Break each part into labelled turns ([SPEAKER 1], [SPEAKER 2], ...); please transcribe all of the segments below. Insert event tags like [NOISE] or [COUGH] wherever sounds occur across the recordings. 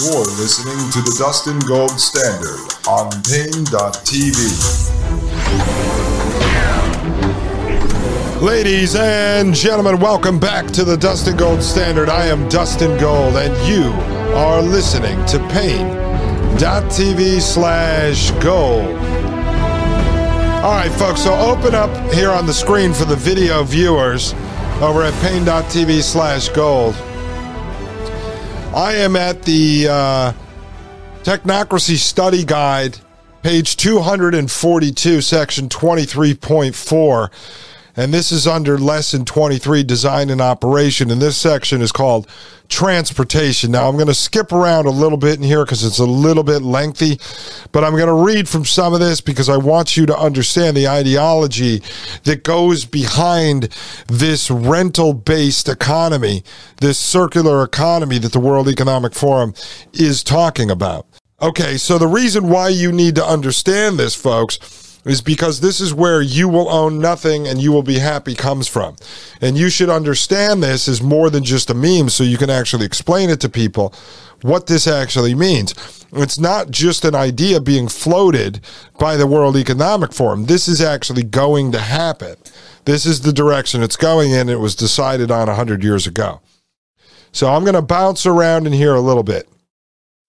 [SPEAKER 1] You're listening to the Dustin Gold Standard on Paine.tv.
[SPEAKER 2] Ladies and gentlemen, welcome back to the Dustin Gold Standard. I am Dustin Gold, and you are listening to Paine.tv slash gold. All right, folks, so open up here on the screen for the video viewers over at Paine.tv slash gold. I am at the uh, Technocracy Study Guide, page 242, section 23.4. And this is under lesson 23, design and operation. And this section is called transportation. Now, I'm going to skip around a little bit in here because it's a little bit lengthy, but I'm going to read from some of this because I want you to understand the ideology that goes behind this rental based economy, this circular economy that the World Economic Forum is talking about. Okay, so the reason why you need to understand this, folks, is because this is where you will own nothing and you will be happy comes from. And you should understand this is more than just a meme so you can actually explain it to people what this actually means. It's not just an idea being floated by the World Economic Forum. This is actually going to happen. This is the direction it's going in. It was decided on 100 years ago. So I'm going to bounce around in here a little bit.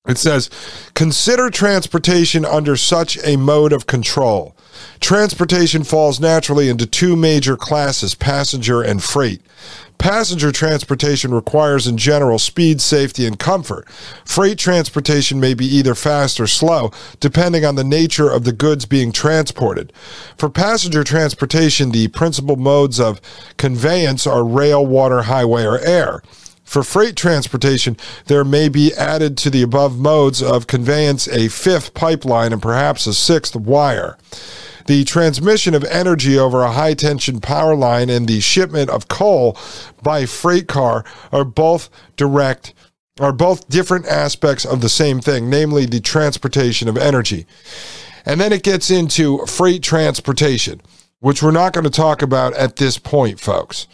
[SPEAKER 2] It says, consider transportation under such a mode of control. Transportation falls naturally into two major classes passenger and freight. Passenger transportation requires, in general, speed, safety, and comfort. Freight transportation may be either fast or slow, depending on the nature of the goods being transported. For passenger transportation, the principal modes of conveyance are rail, water, highway, or air. For freight transportation, there may be added to the above modes of conveyance a fifth pipeline and perhaps a sixth wire. The transmission of energy over a high tension power line and the shipment of coal by freight car are both direct are both different aspects of the same thing, namely the transportation of energy. And then it gets into freight transportation, which we're not going to talk about at this point, folks.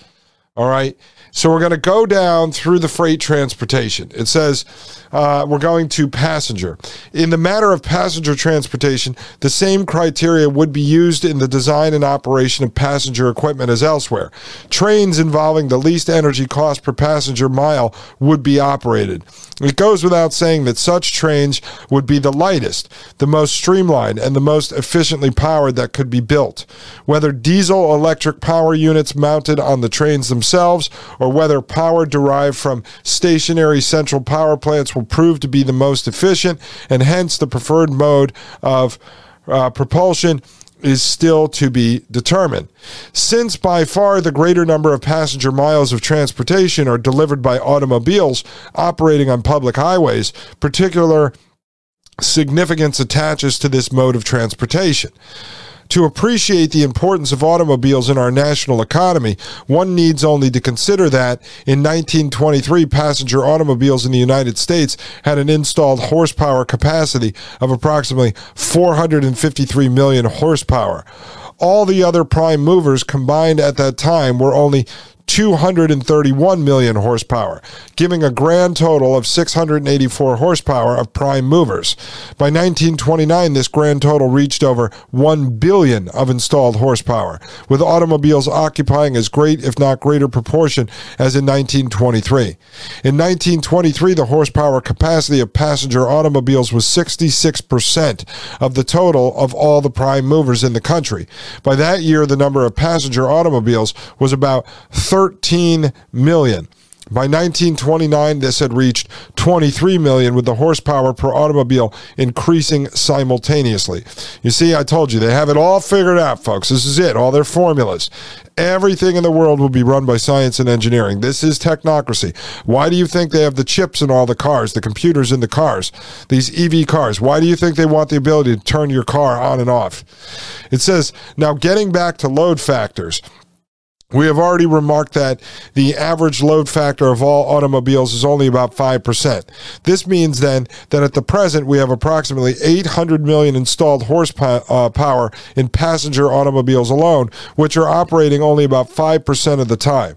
[SPEAKER 2] All right. So we're going to go down through the freight transportation. It says uh, we're going to passenger. In the matter of passenger transportation, the same criteria would be used in the design and operation of passenger equipment as elsewhere. Trains involving the least energy cost per passenger mile would be operated. It goes without saying that such trains would be the lightest, the most streamlined, and the most efficiently powered that could be built. Whether diesel electric power units mounted on the trains themselves or whether power derived from stationary central power plants will prove to be the most efficient and hence the preferred mode of uh, propulsion is still to be determined. Since by far the greater number of passenger miles of transportation are delivered by automobiles operating on public highways, particular significance attaches to this mode of transportation. To appreciate the importance of automobiles in our national economy, one needs only to consider that in 1923, passenger automobiles in the United States had an installed horsepower capacity of approximately 453 million horsepower. All the other prime movers combined at that time were only 231 million horsepower, giving a grand total of 684 horsepower of prime movers. By 1929, this grand total reached over 1 billion of installed horsepower, with automobiles occupying as great, if not greater, proportion as in 1923. In 1923, the horsepower capacity of passenger automobiles was 66% of the total of all the prime movers in the country. By that year, the number of passenger automobiles was about 13 million. By 1929, this had reached 23 million, with the horsepower per automobile increasing simultaneously. You see, I told you, they have it all figured out, folks. This is it, all their formulas. Everything in the world will be run by science and engineering. This is technocracy. Why do you think they have the chips in all the cars, the computers in the cars, these EV cars? Why do you think they want the ability to turn your car on and off? It says, now getting back to load factors. We have already remarked that the average load factor of all automobiles is only about 5%. This means then that at the present we have approximately 800 million installed horsepower uh, in passenger automobiles alone, which are operating only about 5% of the time.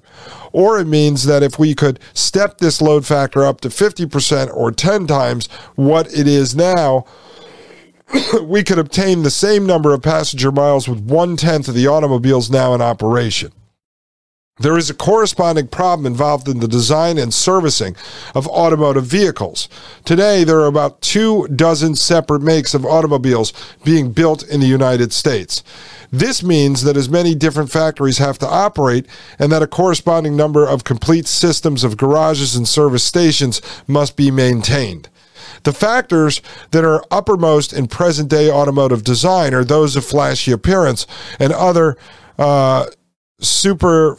[SPEAKER 2] Or it means that if we could step this load factor up to 50% or 10 times what it is now, [COUGHS] we could obtain the same number of passenger miles with one tenth of the automobiles now in operation. There is a corresponding problem involved in the design and servicing of automotive vehicles. Today, there are about two dozen separate makes of automobiles being built in the United States. This means that as many different factories have to operate and that a corresponding number of complete systems of garages and service stations must be maintained. The factors that are uppermost in present day automotive design are those of flashy appearance and other uh, super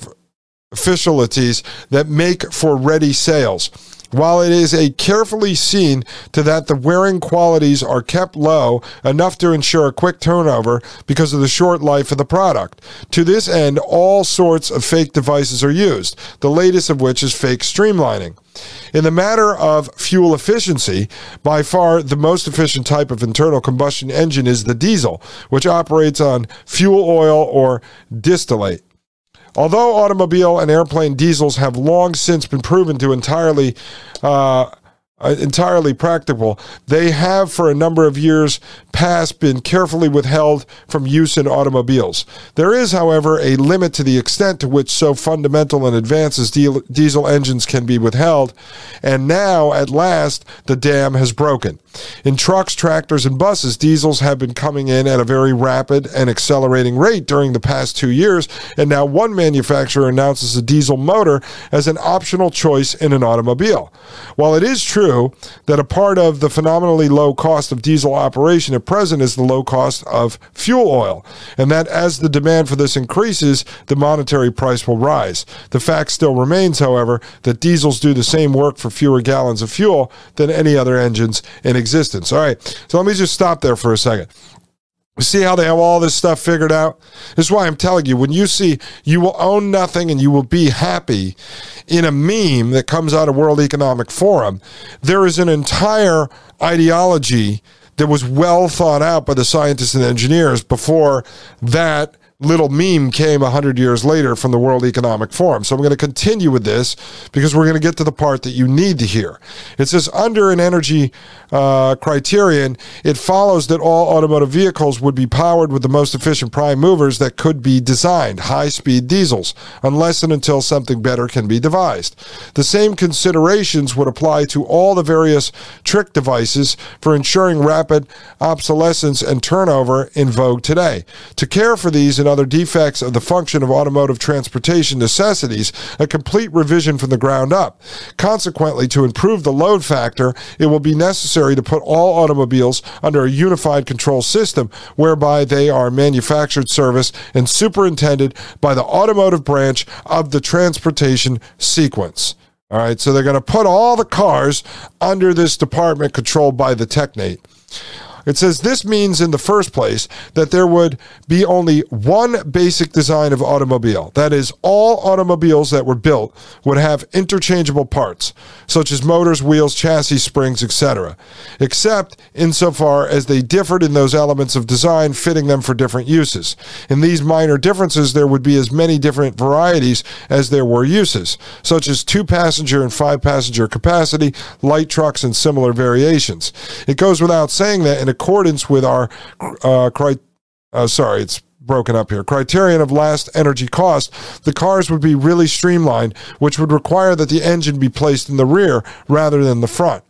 [SPEAKER 2] facilities that make for ready sales. While it is a carefully seen to that the wearing qualities are kept low enough to ensure a quick turnover because of the short life of the product. To this end, all sorts of fake devices are used, the latest of which is fake streamlining. In the matter of fuel efficiency, by far the most efficient type of internal combustion engine is the diesel, which operates on fuel oil or distillate. Although automobile and airplane diesels have long since been proven to entirely uh, uh, entirely practical. They have, for a number of years past, been carefully withheld from use in automobiles. There is, however, a limit to the extent to which so fundamental an advance as diesel engines can be withheld, and now, at last, the dam has broken. In trucks, tractors, and buses, diesels have been coming in at a very rapid and accelerating rate during the past two years, and now one manufacturer announces a diesel motor as an optional choice in an automobile. While it is true true that a part of the phenomenally low cost of diesel operation at present is the low cost of fuel oil, and that as the demand for this increases, the monetary price will rise. The fact still remains, however, that diesels do the same work for fewer gallons of fuel than any other engines in existence. All right, so let me just stop there for a second. See how they have all this stuff figured out? This is why I'm telling you when you see you will own nothing and you will be happy in a meme that comes out of World Economic Forum, there is an entire ideology that was well thought out by the scientists and engineers before that little meme came 100 years later from the World Economic Forum. So I'm going to continue with this because we're going to get to the part that you need to hear. It says under an energy uh, criterion, it follows that all automotive vehicles would be powered with the most efficient prime movers that could be designed, high speed diesels, unless and until something better can be devised. The same considerations would apply to all the various trick devices for ensuring rapid obsolescence and turnover in vogue today. To care for these and other defects of the function of automotive transportation necessities a complete revision from the ground up. Consequently, to improve the load factor, it will be necessary to put all automobiles under a unified control system whereby they are manufactured, serviced, and superintended by the automotive branch of the transportation sequence. All right, so they're going to put all the cars under this department controlled by the technate. It says this means, in the first place, that there would be only one basic design of automobile. That is, all automobiles that were built would have interchangeable parts, such as motors, wheels, chassis, springs, etc., except insofar as they differed in those elements of design fitting them for different uses. In these minor differences, there would be as many different varieties as there were uses, such as two passenger and five passenger capacity, light trucks, and similar variations. It goes without saying that in accordance with our uh, cri- uh, sorry, it's broken up here. Criterion of last energy cost, the cars would be really streamlined, which would require that the engine be placed in the rear rather than the front.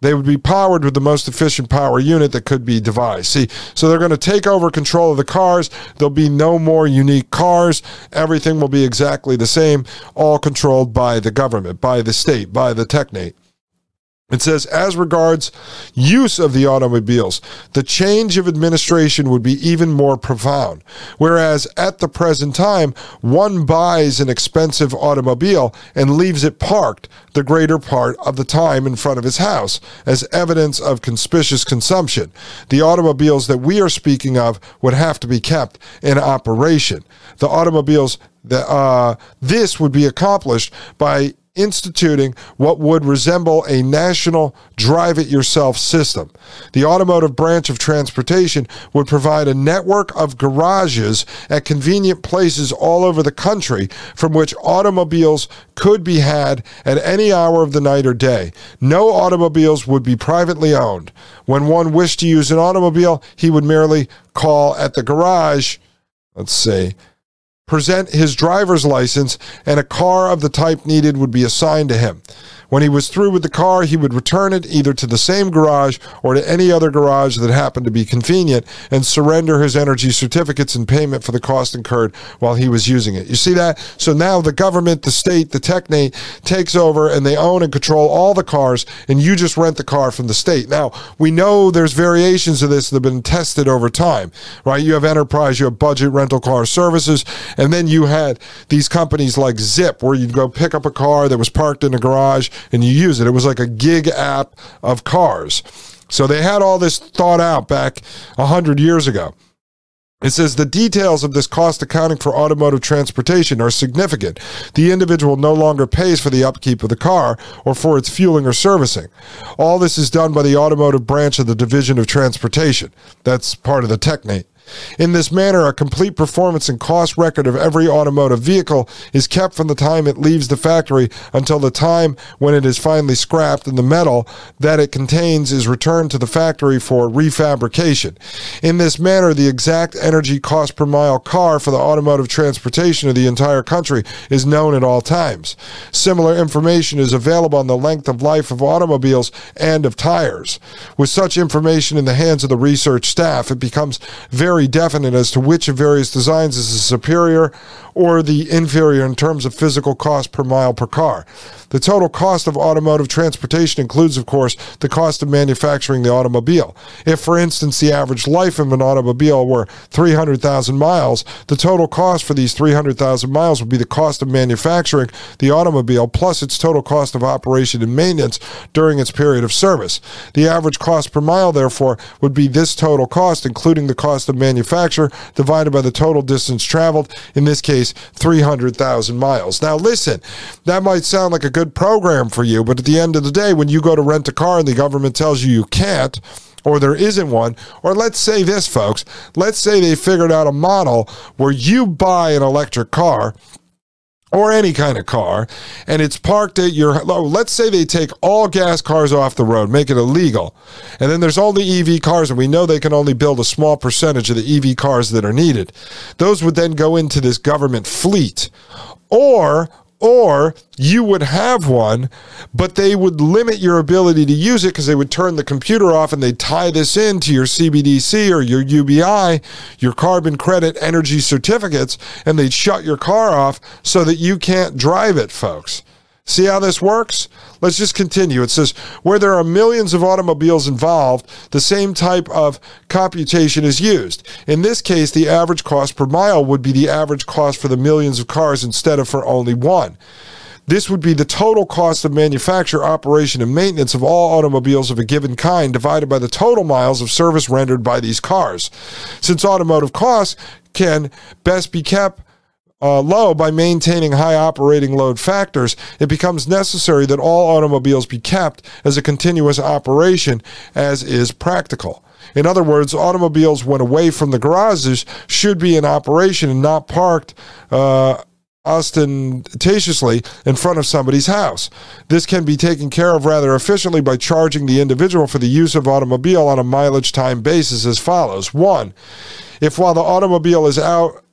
[SPEAKER 2] They would be powered with the most efficient power unit that could be devised. See, so they're going to take over control of the cars. There'll be no more unique cars. Everything will be exactly the same, all controlled by the government, by the state, by the technate. It says, as regards use of the automobiles, the change of administration would be even more profound. Whereas at the present time, one buys an expensive automobile and leaves it parked the greater part of the time in front of his house as evidence of conspicuous consumption. The automobiles that we are speaking of would have to be kept in operation. The automobiles that uh, this would be accomplished by instituting what would resemble a national drive it yourself system. The automotive branch of transportation would provide a network of garages at convenient places all over the country from which automobiles could be had at any hour of the night or day. No automobiles would be privately owned. When one wished to use an automobile, he would merely call at the garage. Let's see present his driver's license, and a car of the type needed would be assigned to him. When he was through with the car, he would return it either to the same garage or to any other garage that happened to be convenient and surrender his energy certificates in payment for the cost incurred while he was using it. You see that? So now the government, the state, the technate takes over and they own and control all the cars, and you just rent the car from the state. Now, we know there's variations of this that have been tested over time, right? You have enterprise, you have budget rental car services, and then you had these companies like Zip, where you'd go pick up a car that was parked in a garage and you use it. It was like a gig app of cars. So they had all this thought out back 100 years ago. It says the details of this cost accounting for automotive transportation are significant. The individual no longer pays for the upkeep of the car or for its fueling or servicing. All this is done by the automotive branch of the Division of Transportation. That's part of the Technate. In this manner, a complete performance and cost record of every automotive vehicle is kept from the time it leaves the factory until the time when it is finally scrapped and the metal that it contains is returned to the factory for refabrication. In this manner, the exact energy cost per mile car for the automotive transportation of the entire country is known at all times. Similar information is available on the length of life of automobiles and of tires. With such information in the hands of the research staff, it becomes very very definite as to which of various designs is the superior or the inferior in terms of physical cost per mile per car. The total cost of automotive transportation includes, of course, the cost of manufacturing the automobile. If, for instance, the average life of an automobile were 300,000 miles, the total cost for these 300,000 miles would be the cost of manufacturing the automobile plus its total cost of operation and maintenance during its period of service. The average cost per mile, therefore, would be this total cost, including the cost of manufacture, divided by the total distance traveled, in this case, 300,000 miles. Now, listen, that might sound like a good program for you. But at the end of the day, when you go to rent a car and the government tells you you can't, or there isn't one, or let's say this, folks, let's say they figured out a model where you buy an electric car or any kind of car, and it's parked at your. Oh, let's say they take all gas cars off the road, make it illegal, and then there's only the EV cars, and we know they can only build a small percentage of the EV cars that are needed. Those would then go into this government fleet. Or or you would have one, but they would limit your ability to use it because they would turn the computer off and they'd tie this into your CBDC or your UBI, your carbon credit energy certificates, and they'd shut your car off so that you can't drive it, folks. See how this works? Let's just continue. It says where there are millions of automobiles involved, the same type of computation is used. In this case, the average cost per mile would be the average cost for the millions of cars instead of for only one. This would be the total cost of manufacture, operation, and maintenance of all automobiles of a given kind divided by the total miles of service rendered by these cars. Since automotive costs can best be kept uh, low by maintaining high operating load factors, it becomes necessary that all automobiles be kept as a continuous operation as is practical. In other words, automobiles, when away from the garages, should be in operation and not parked. Uh, ostentatiously in front of somebody's house. This can be taken care of rather efficiently by charging the individual for the use of automobile on a mileage time basis as follows. One, if while the automobile is out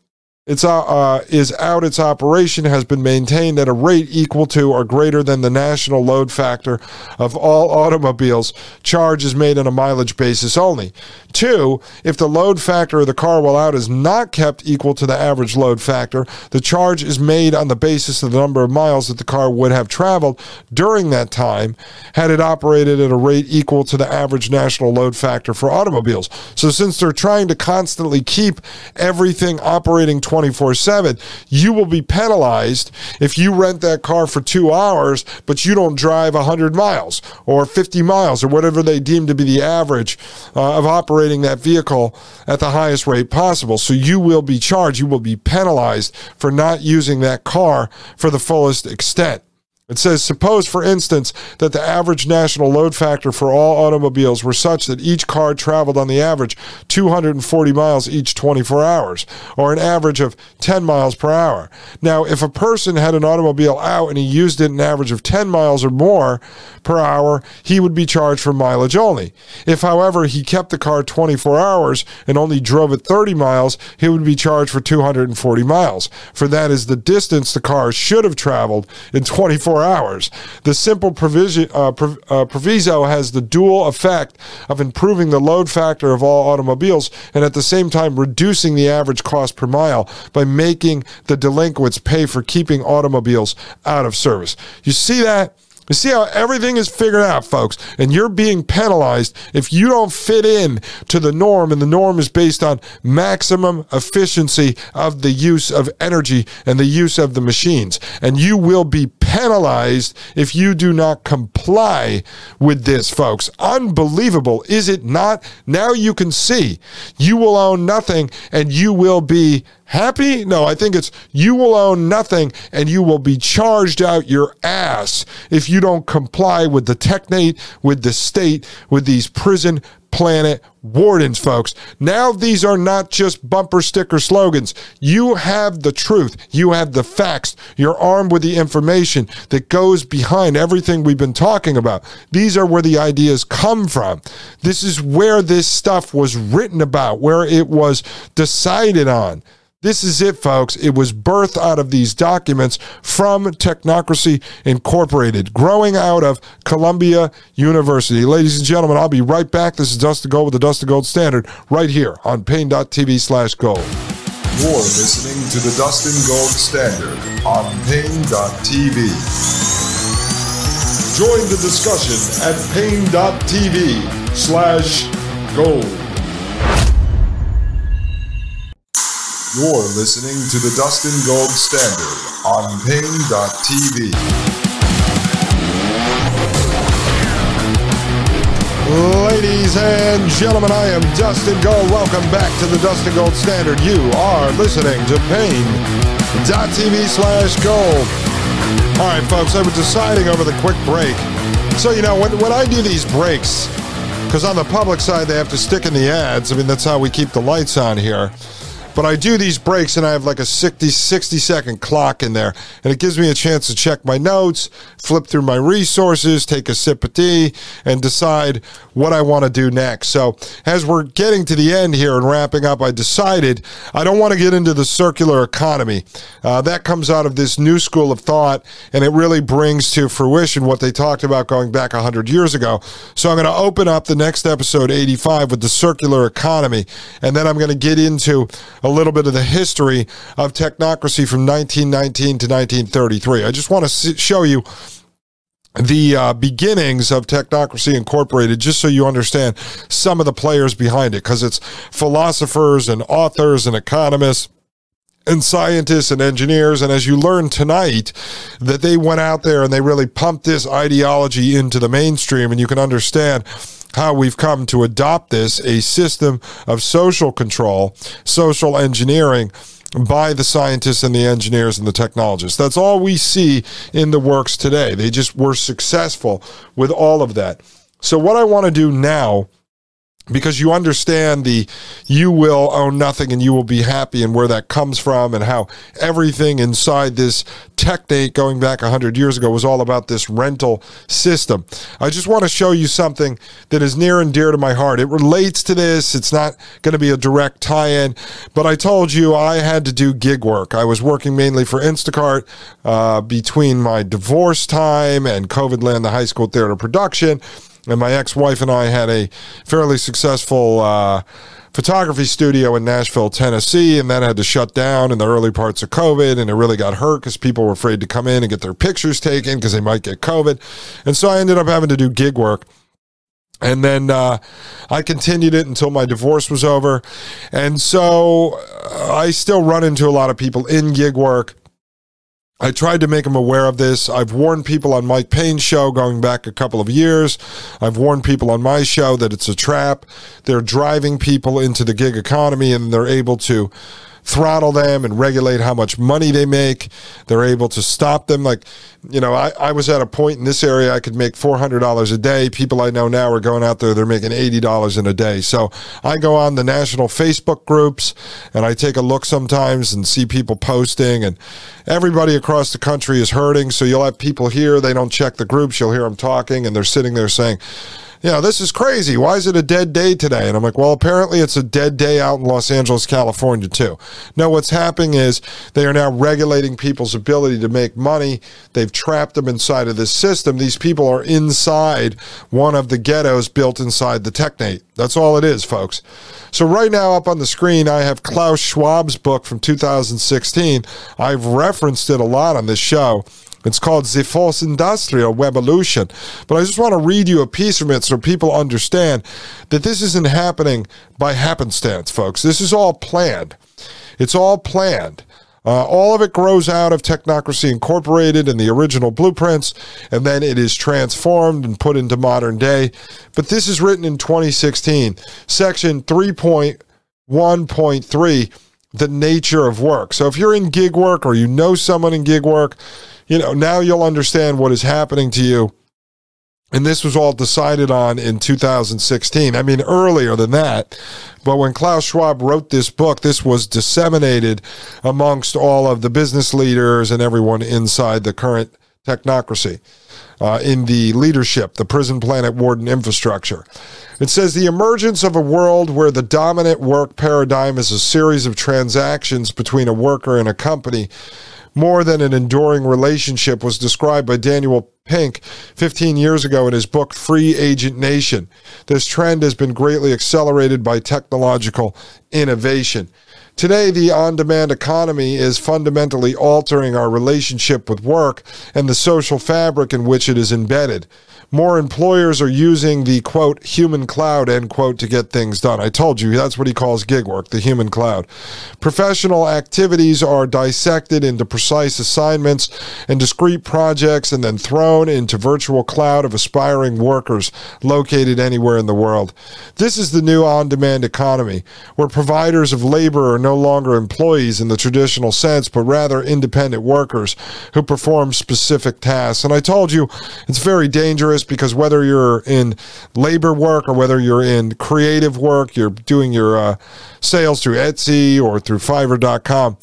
[SPEAKER 2] its uh, uh, is out its operation has been maintained at a rate equal to or greater than the national load factor of all automobiles. Charge is made on a mileage basis only. Two, if the load factor of the car while out is not kept equal to the average load factor, the charge is made on the basis of the number of miles that the car would have traveled during that time had it operated at a rate equal to the average national load factor for automobiles. So since they're trying to constantly keep everything operating 24 7, you will be penalized if you rent that car for two hours, but you don't drive 100 miles or 50 miles or whatever they deem to be the average uh, of operating that vehicle at the highest rate possible. So you will be charged, you will be penalized for not using that car for the fullest extent. It says, suppose, for instance, that the average national load factor for all automobiles were such that each car traveled on the average 240 miles each 24 hours, or an average of 10 miles per hour. Now, if a person had an automobile out and he used it an average of 10 miles or more per hour, he would be charged for mileage only. If, however, he kept the car 24 hours and only drove it 30 miles, he would be charged for 240 miles, for that is the distance the car should have traveled in 24 hours. The simple provision, uh, uh, proviso has the dual effect of improving the load factor of all automobiles and at the same time reducing the average cost per mile by making the delinquents pay for keeping automobiles out of service. You see that? You see how everything is figured out, folks, and you're being penalized if you don't fit in to the norm, and the norm is based on maximum efficiency of the use of energy and the use of the machines. And you will be penalized if you do not comply with this, folks. Unbelievable, is it not? Now you can see you will own nothing and you will be happy? No, I think it's you will own nothing and you will be charged out your ass if you don't comply with the technate, with the state, with these prison planet wardens, folks. Now these are not just bumper sticker slogans. You have the truth. You have the facts. You're armed with the information that goes behind everything we've been talking about. These are where the ideas come from. This is where this stuff was written about, where it was decided on. This is it, folks. It was birthed out of these documents from Technocracy Incorporated, growing out of Columbia University. Ladies and gentlemen, I'll be right back. This is Dustin Gold with the Dustin Gold Standard right here on Paine.tv slash gold.
[SPEAKER 1] You're listening to the Dust Dustin Gold Standard on Paine.tv. Join the discussion at Paine.tv slash gold. You're listening to the Dustin Gold Standard on Paine.tv.
[SPEAKER 2] Ladies and gentlemen, I am Dustin Gold. Welcome back to the Dustin Gold Standard. You are listening to Paine.tv slash gold. All right, folks, I was deciding over the quick break. So, you know, when, when I do these breaks, because on the public side, they have to stick in the ads. I mean, that's how we keep the lights on here. But I do these breaks and I have like a 60, 60 second clock in there. And it gives me a chance to check my notes, flip through my resources, take a sip of tea, and decide what I want to do next. So as we're getting to the end here and wrapping up, I decided I don't want to get into the circular economy. Uh, that comes out of this new school of thought, and it really brings to fruition what they talked about going back 100 years ago. So I'm going to open up the next episode, 85, with the circular economy. And then I'm going to get into a little bit of the history of technocracy from 1919 to 1933. I just want to show you the uh, beginnings of Technocracy Incorporated, just so you understand some of the players behind it, because it's philosophers and authors and economists and scientists and engineers. And as you learn tonight, that they went out there and they really pumped this ideology into the mainstream, and you can understand how we've come to adopt this a system of social control, social engineering by the scientists and the engineers and the technologists. That's all we see in the works today. They just were successful with all of that. So, what I want to do now because you understand the you will own nothing and you will be happy and where that comes from and how everything inside this technate going back 100 years ago was all about this rental system. I just want to show you something that is near and dear to my heart. It relates to this. It's not going to be a direct tie-in, but I told you I had to do gig work. I was working mainly for Instacart uh, between my divorce time and COVID land, the high school theater production and my ex-wife and I had a fairly successful uh, photography studio in Nashville, Tennessee, and that had to shut down in the early parts of COVID, and it really got hurt because people were afraid to come in and get their pictures taken because they might get COVID, and so I ended up having to do gig work. And then uh, I continued it until my divorce was over. And so uh, I still run into a lot of people in gig work I tried to make them aware of this. I've warned people on Mike Paine's show going back a couple of years. I've warned people on my show that it's a trap. They're driving people into the gig economy and they're able to throttle them and regulate how much money they make. They're able to stop them. Like, you know, I, I was at a point in this area I could make $400 a day. People I know now are going out there, they're making $80 in a day. So I go on the national Facebook groups and I take a look sometimes and see people posting, and everybody across the country is hurting. So you'll have people here, they don't check the groups. You'll hear them talking and they're sitting there saying, you know, this is crazy. Why is it a dead day today? And I'm like, well, apparently it's a dead day out in Los Angeles, California, too. No, what's happening is they are now regulating people's ability to make money. They've trapped them inside of this system. These people are inside one of the ghettos built inside the Technate. That's all it is, folks. So, right now, up on the screen, I have Klaus Schwab's book from 2016. I've referenced it a lot on this show. It's called The Fourth Industrial Revolution. But I just want to read you a piece from it so people understand that this isn't happening by happenstance, folks. This is all planned. It's all planned. Uh, all of it grows out of Technocracy Incorporated and the original blueprints, and then it is transformed and put into modern day. But this is written in 2016, section 3.1.3, the nature of work. So if you're in gig work or you know someone in gig work, you know, now you'll understand what is happening to you. And this was all decided on in 2016. I mean, earlier than that. But when Klaus Schwab wrote this book, this was disseminated amongst all of the business leaders and everyone inside the current technocracy. Uh, in the leadership, the prison planet warden infrastructure. It says the emergence of a world where the dominant work paradigm is a series of transactions between a worker and a company more than an enduring relationship was described by Daniel Pink 15 years ago in his book Free Agent Nation. This trend has been greatly accelerated by technological innovation. Today, the on demand economy is fundamentally altering our relationship with work and the social fabric in which it is embedded more employers are using the quote human cloud end quote to get things done. I told you that's what he calls gig work, the human cloud. Professional activities are dissected into precise assignments and discrete projects and then thrown into virtual cloud of aspiring workers located anywhere in the world. This is the new on-demand economy where providers of labor are no longer employees in the traditional sense but rather independent workers who perform specific tasks. And I told you it's very dangerous because whether you're in labor work or whether you're in creative work, you're doing your uh, sales through Etsy or through Fiverr.com,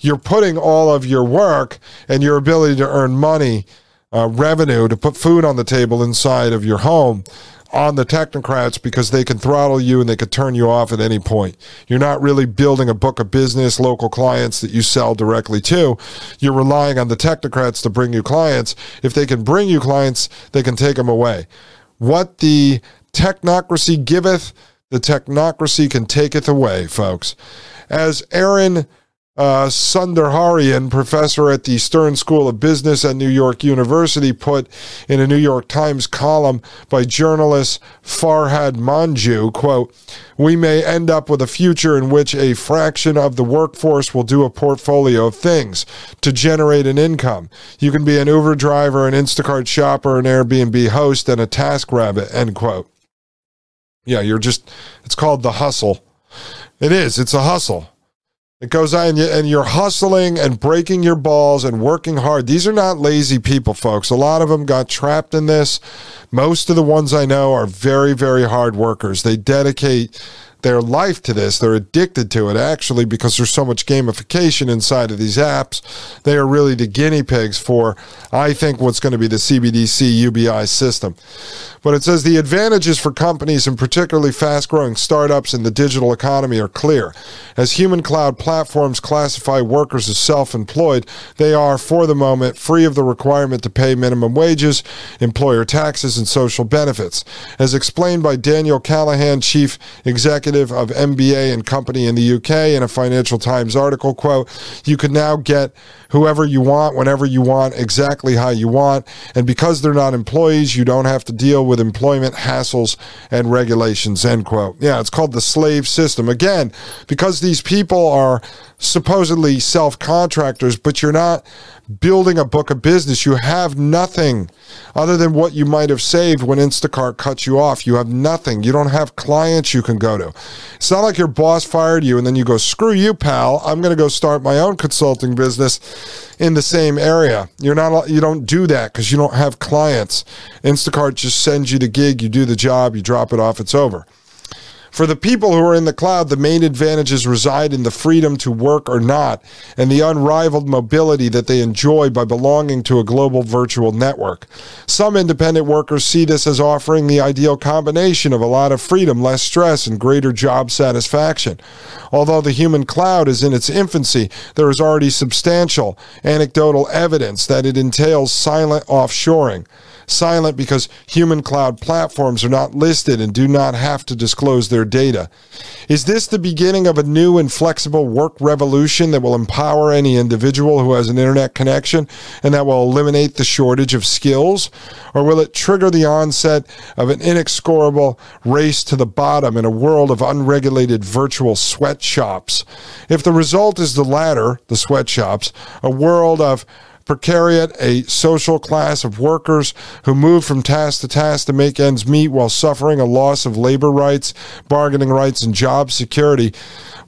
[SPEAKER 2] you're putting all of your work and your ability to earn money, uh, revenue, to put food on the table inside of your home on the technocrats because they can throttle you and they could turn you off at any point. You're not really building a book of business, local clients that you sell directly to. You're relying on the technocrats to bring you clients. If they can bring you clients, they can take them away. What the technocracy giveth, the technocracy can taketh away, folks. As Arun uh, Sundararajan, professor at the Stern School of Business at New York University, put in a New York Times column by journalist Farhad Manjoo, quote, we may end up with a future in which a fraction of the workforce will do a portfolio of things to generate an income. You can be an Uber driver, an Instacart shopper, an Airbnb host, and a task rabbit, end quote. Yeah, you're just, it's called the hustle. It is, it's a hustle. It goes on, and you're hustling and breaking your balls and working hard. These are not lazy people, folks. A lot of them got trapped in this. Most of the ones I know are very, very hard workers. They dedicate their life to this. They're addicted to it, actually, because there's so much gamification inside of these apps. They are really the guinea pigs for, I think, what's going to be the CBDC UBI system. But it says the advantages for companies and particularly fast growing startups in the digital economy are clear. As human cloud platforms classify workers as self employed, they are, for the moment, free of the requirement to pay minimum wages, employer taxes, and social benefits. As explained by Daniel Callaghan, chief executive of MBA and Company in the UK, in a Financial Times article, quote, you can now get whoever you want, whenever you want, exactly how you want. And because they're not employees, you don't have to deal with employment hassles and regulations, end quote. Yeah, it's called the slave system. Again, because these people are supposedly self contractors, but you're not building a book of business. You have nothing other than what you might have saved when Instacart cuts you off. You have nothing. You don't have clients you can go to. It's not like your boss fired you and then you go, screw you, pal. I'm going to go start my own consulting business in the same area. You're not, you don't do that because you don't have clients. Instacart just sends you the gig, you do the job, you drop it off, it's over. For the people who are in the cloud, the main advantages reside in the freedom to work or not and the unrivaled mobility that they enjoy by belonging to a global virtual network. Some independent workers see this as offering the ideal combination of a lot of freedom, less stress, and greater job satisfaction. Although the human cloud is in its infancy, there is already substantial anecdotal evidence that it entails silent offshoring silent because human cloud platforms are not listed and do not have to disclose their data. Is this the beginning of a new and flexible work revolution that will empower any individual who has an internet connection and that will eliminate the shortage of skills? Or will it trigger the onset of an inexorable race to the bottom in a world of unregulated virtual sweatshops? If the result is the latter, the sweatshops, a world of precariat, a social class of workers who move from task to task to make ends meet while suffering a loss of labor rights, bargaining rights, and job security.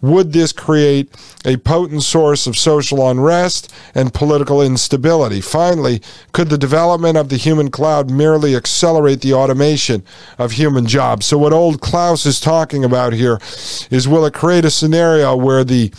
[SPEAKER 2] Would this create a potent source of social unrest and political instability? Finally, could the development of the human cloud merely accelerate the automation of human jobs? So, what old Klaus is talking about here is will it create a scenario where the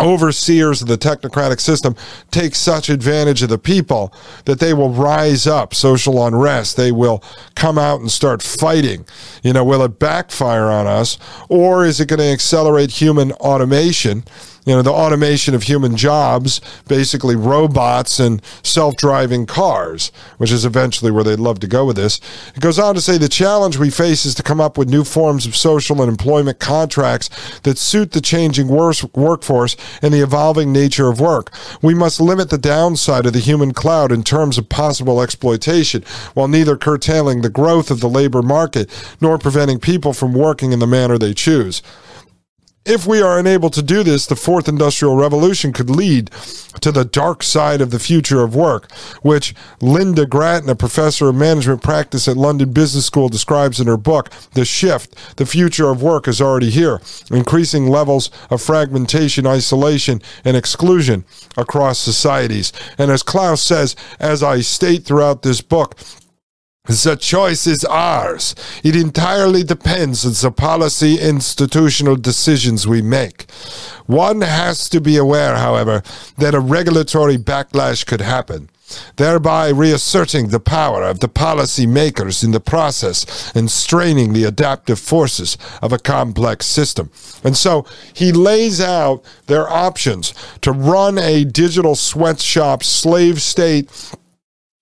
[SPEAKER 2] overseers of the technocratic system take such advantage of the people that they will rise up social unrest. They will come out and start fighting. You know will it backfire on us or is it going to accelerate human automation you know, the automation of human jobs, basically robots and self driving cars, which is eventually where they'd love to go with this. It goes on to say the challenge we face is to come up with new forms of social and employment contracts that suit the changing workforce and the evolving nature of work. We must limit the downside of the human cloud in terms of possible exploitation, while neither curtailing the growth of the labor market nor preventing people from working in the manner they choose. If we are unable to do this, the fourth industrial revolution could lead to the dark side of the future of work, which Lynda Gratton, a professor of management practice at London Business School, describes in her book, The Shift. The future of work is already here. Increasing levels of fragmentation, isolation, and exclusion across societies. And as Klaus says, as I state throughout this book, the choice is ours. It entirely depends on the policy institutional decisions we make. One has to be aware, however, that a regulatory backlash could happen, thereby reasserting the power of the policy makers in the process and straining the adaptive forces of a complex system. And so he lays out their options to run a digital sweatshop slave state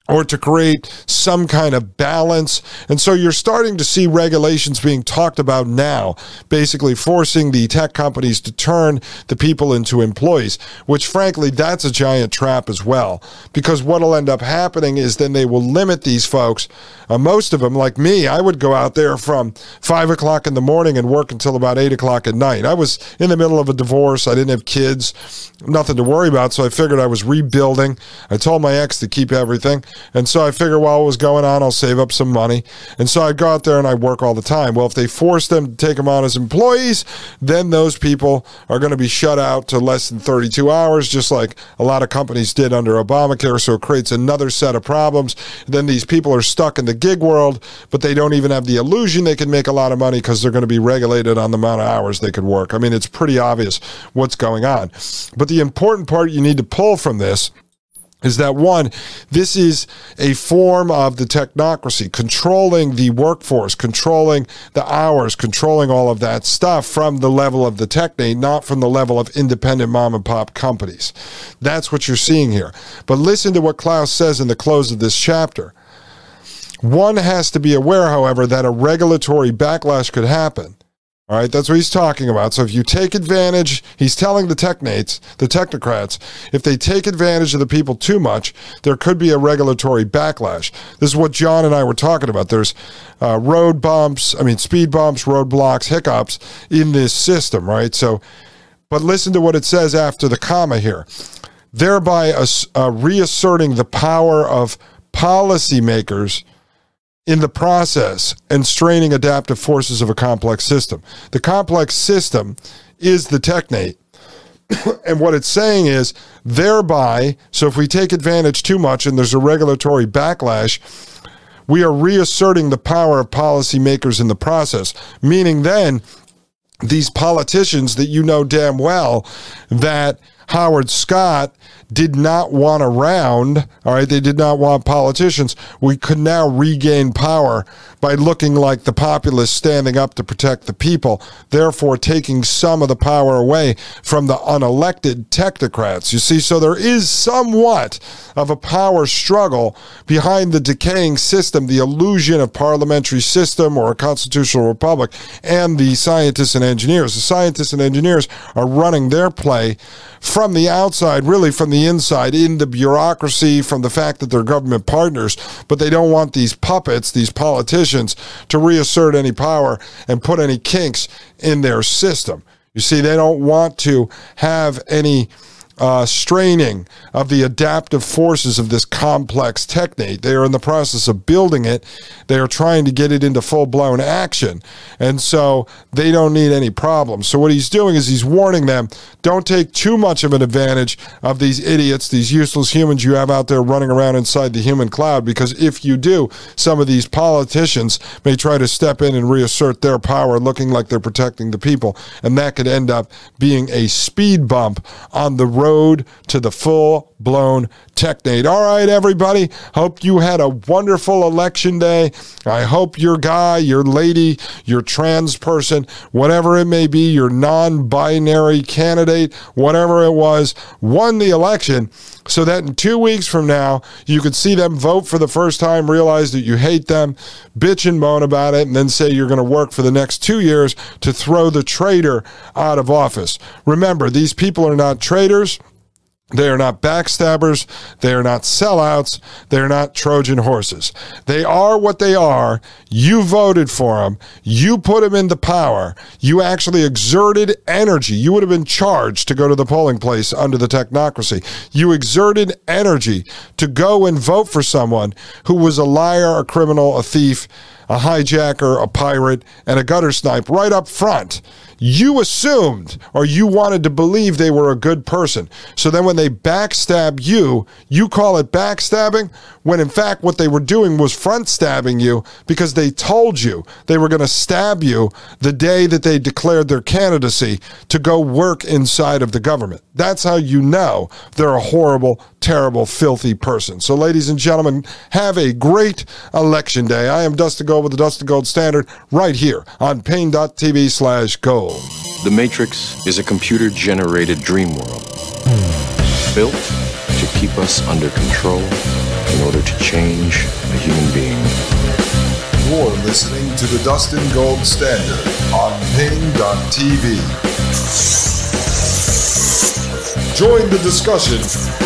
[SPEAKER 2] or to create some kind of balance. And so you're starting to see regulations being talked about now, basically forcing the tech companies to turn the people into employees, which frankly, that's a giant trap as well. Because what'll end up happening is then they will limit these folks. Uh, most of them, like me, I would go out there from five o'clock in the morning and work until about eight o'clock at night. I was in the middle of a divorce. I didn't have kids, nothing to worry about. So I figured I was rebuilding. I told my ex to keep everything. And so I figure while it was going on, I'll save up some money. And so I go out there and I work all the time. Well, if they force them to take them on as employees, then those people are going to be shut out to less than 32 hours, just like a lot of companies did under Obamacare. So it creates another set of problems. Then these people are stuck in the gig world, but they don't even have the illusion they can make a lot of money because they're going to be regulated on the amount of hours they could work. I mean, it's pretty obvious what's going on. But the important part you need to pull from this is that one, this is a form of the technocracy, controlling the workforce, controlling the hours, controlling all of that stuff from the level of the technate, not from the level of independent mom and pop companies. That's what you're seeing here. But listen to what Klaus says in the close of this chapter. One has to be aware, however, that a regulatory backlash could happen all right, that's what he's talking about. So if you take advantage, he's telling the technates, the technocrats, if they take advantage of the people too much, there could be a regulatory backlash. This is what John and I were talking about. There's uh, road bumps, I mean, speed bumps, roadblocks, hiccups in this system, right? So, but listen to what it says after the comma here. Thereby uh, reasserting the power of policymakers in the process and straining adaptive forces of a complex system. The complex system is the technate. [COUGHS] and what it's saying is thereby, so if we take advantage too much and there's a regulatory backlash, we are reasserting the power of policymakers in the process, meaning then these politicians that you know damn well that Howard Scott did not want around, all right, they did not want politicians. We could now regain power by looking like the populace standing up to protect the people, therefore taking some of the power away from the unelected technocrats. You see, so there is somewhat of a power struggle behind the decaying system, the illusion of parliamentary system or a constitutional republic, and the scientists and engineers. The scientists and engineers are running their play from the outside, really from the inside, in the bureaucracy, from the fact that they're government partners, but they don't want these puppets, these politicians, to reassert any power and put any kinks in their system. You see, they don't want to have any uh, straining of the adaptive forces of this complex technate. They are in the process of building it. They are trying to get it into full blown action. And so they don't need any problems. So what he's doing is he's warning them don't take too much of an advantage of these idiots, these useless humans you have out there running around inside the human cloud, because if you do, some of these politicians may try to step in and reassert their power, looking like they're protecting the people. And that could end up being a speed bump on the road road to the full blown technate. All right, everybody. Hope you had a wonderful election day. I hope your guy, your lady, your trans person, whatever it may be, your non binary candidate, whatever it was, won the election so that in two weeks from now, you could see them vote for the first time, realize that you hate them, bitch and moan about it, and then say you're going to work for the next two years to throw the traitor out of office. Remember, these people are not traitors. They are not backstabbers. They are not sellouts. They are not Trojan horses. They are what they are. You voted for them. You put them into power. You actually exerted energy. You would have been charged to go to the polling place under the technocracy. You exerted energy to go and vote for someone who was a liar, a criminal, a thief, a hijacker, a pirate, and a gutter snipe right up front you assumed or you wanted to believe they were a good person. So then when they backstab you, you call it backstabbing when in fact what they were doing was front stabbing you because they told you they were going to stab you the day that they declared their candidacy to go work inside of the government. That's how you know they're a horrible, terrible, filthy person. So, ladies and gentlemen, have a great election day. I am Dustin Gold with the Dustin Gold Standard right here on Paine.tv slash gold.
[SPEAKER 3] The Matrix is a computer generated dream world built to keep us under control in order to change a human being.
[SPEAKER 2] You're listening to the Dustin Gold Standard on Paine.tv. Join the discussion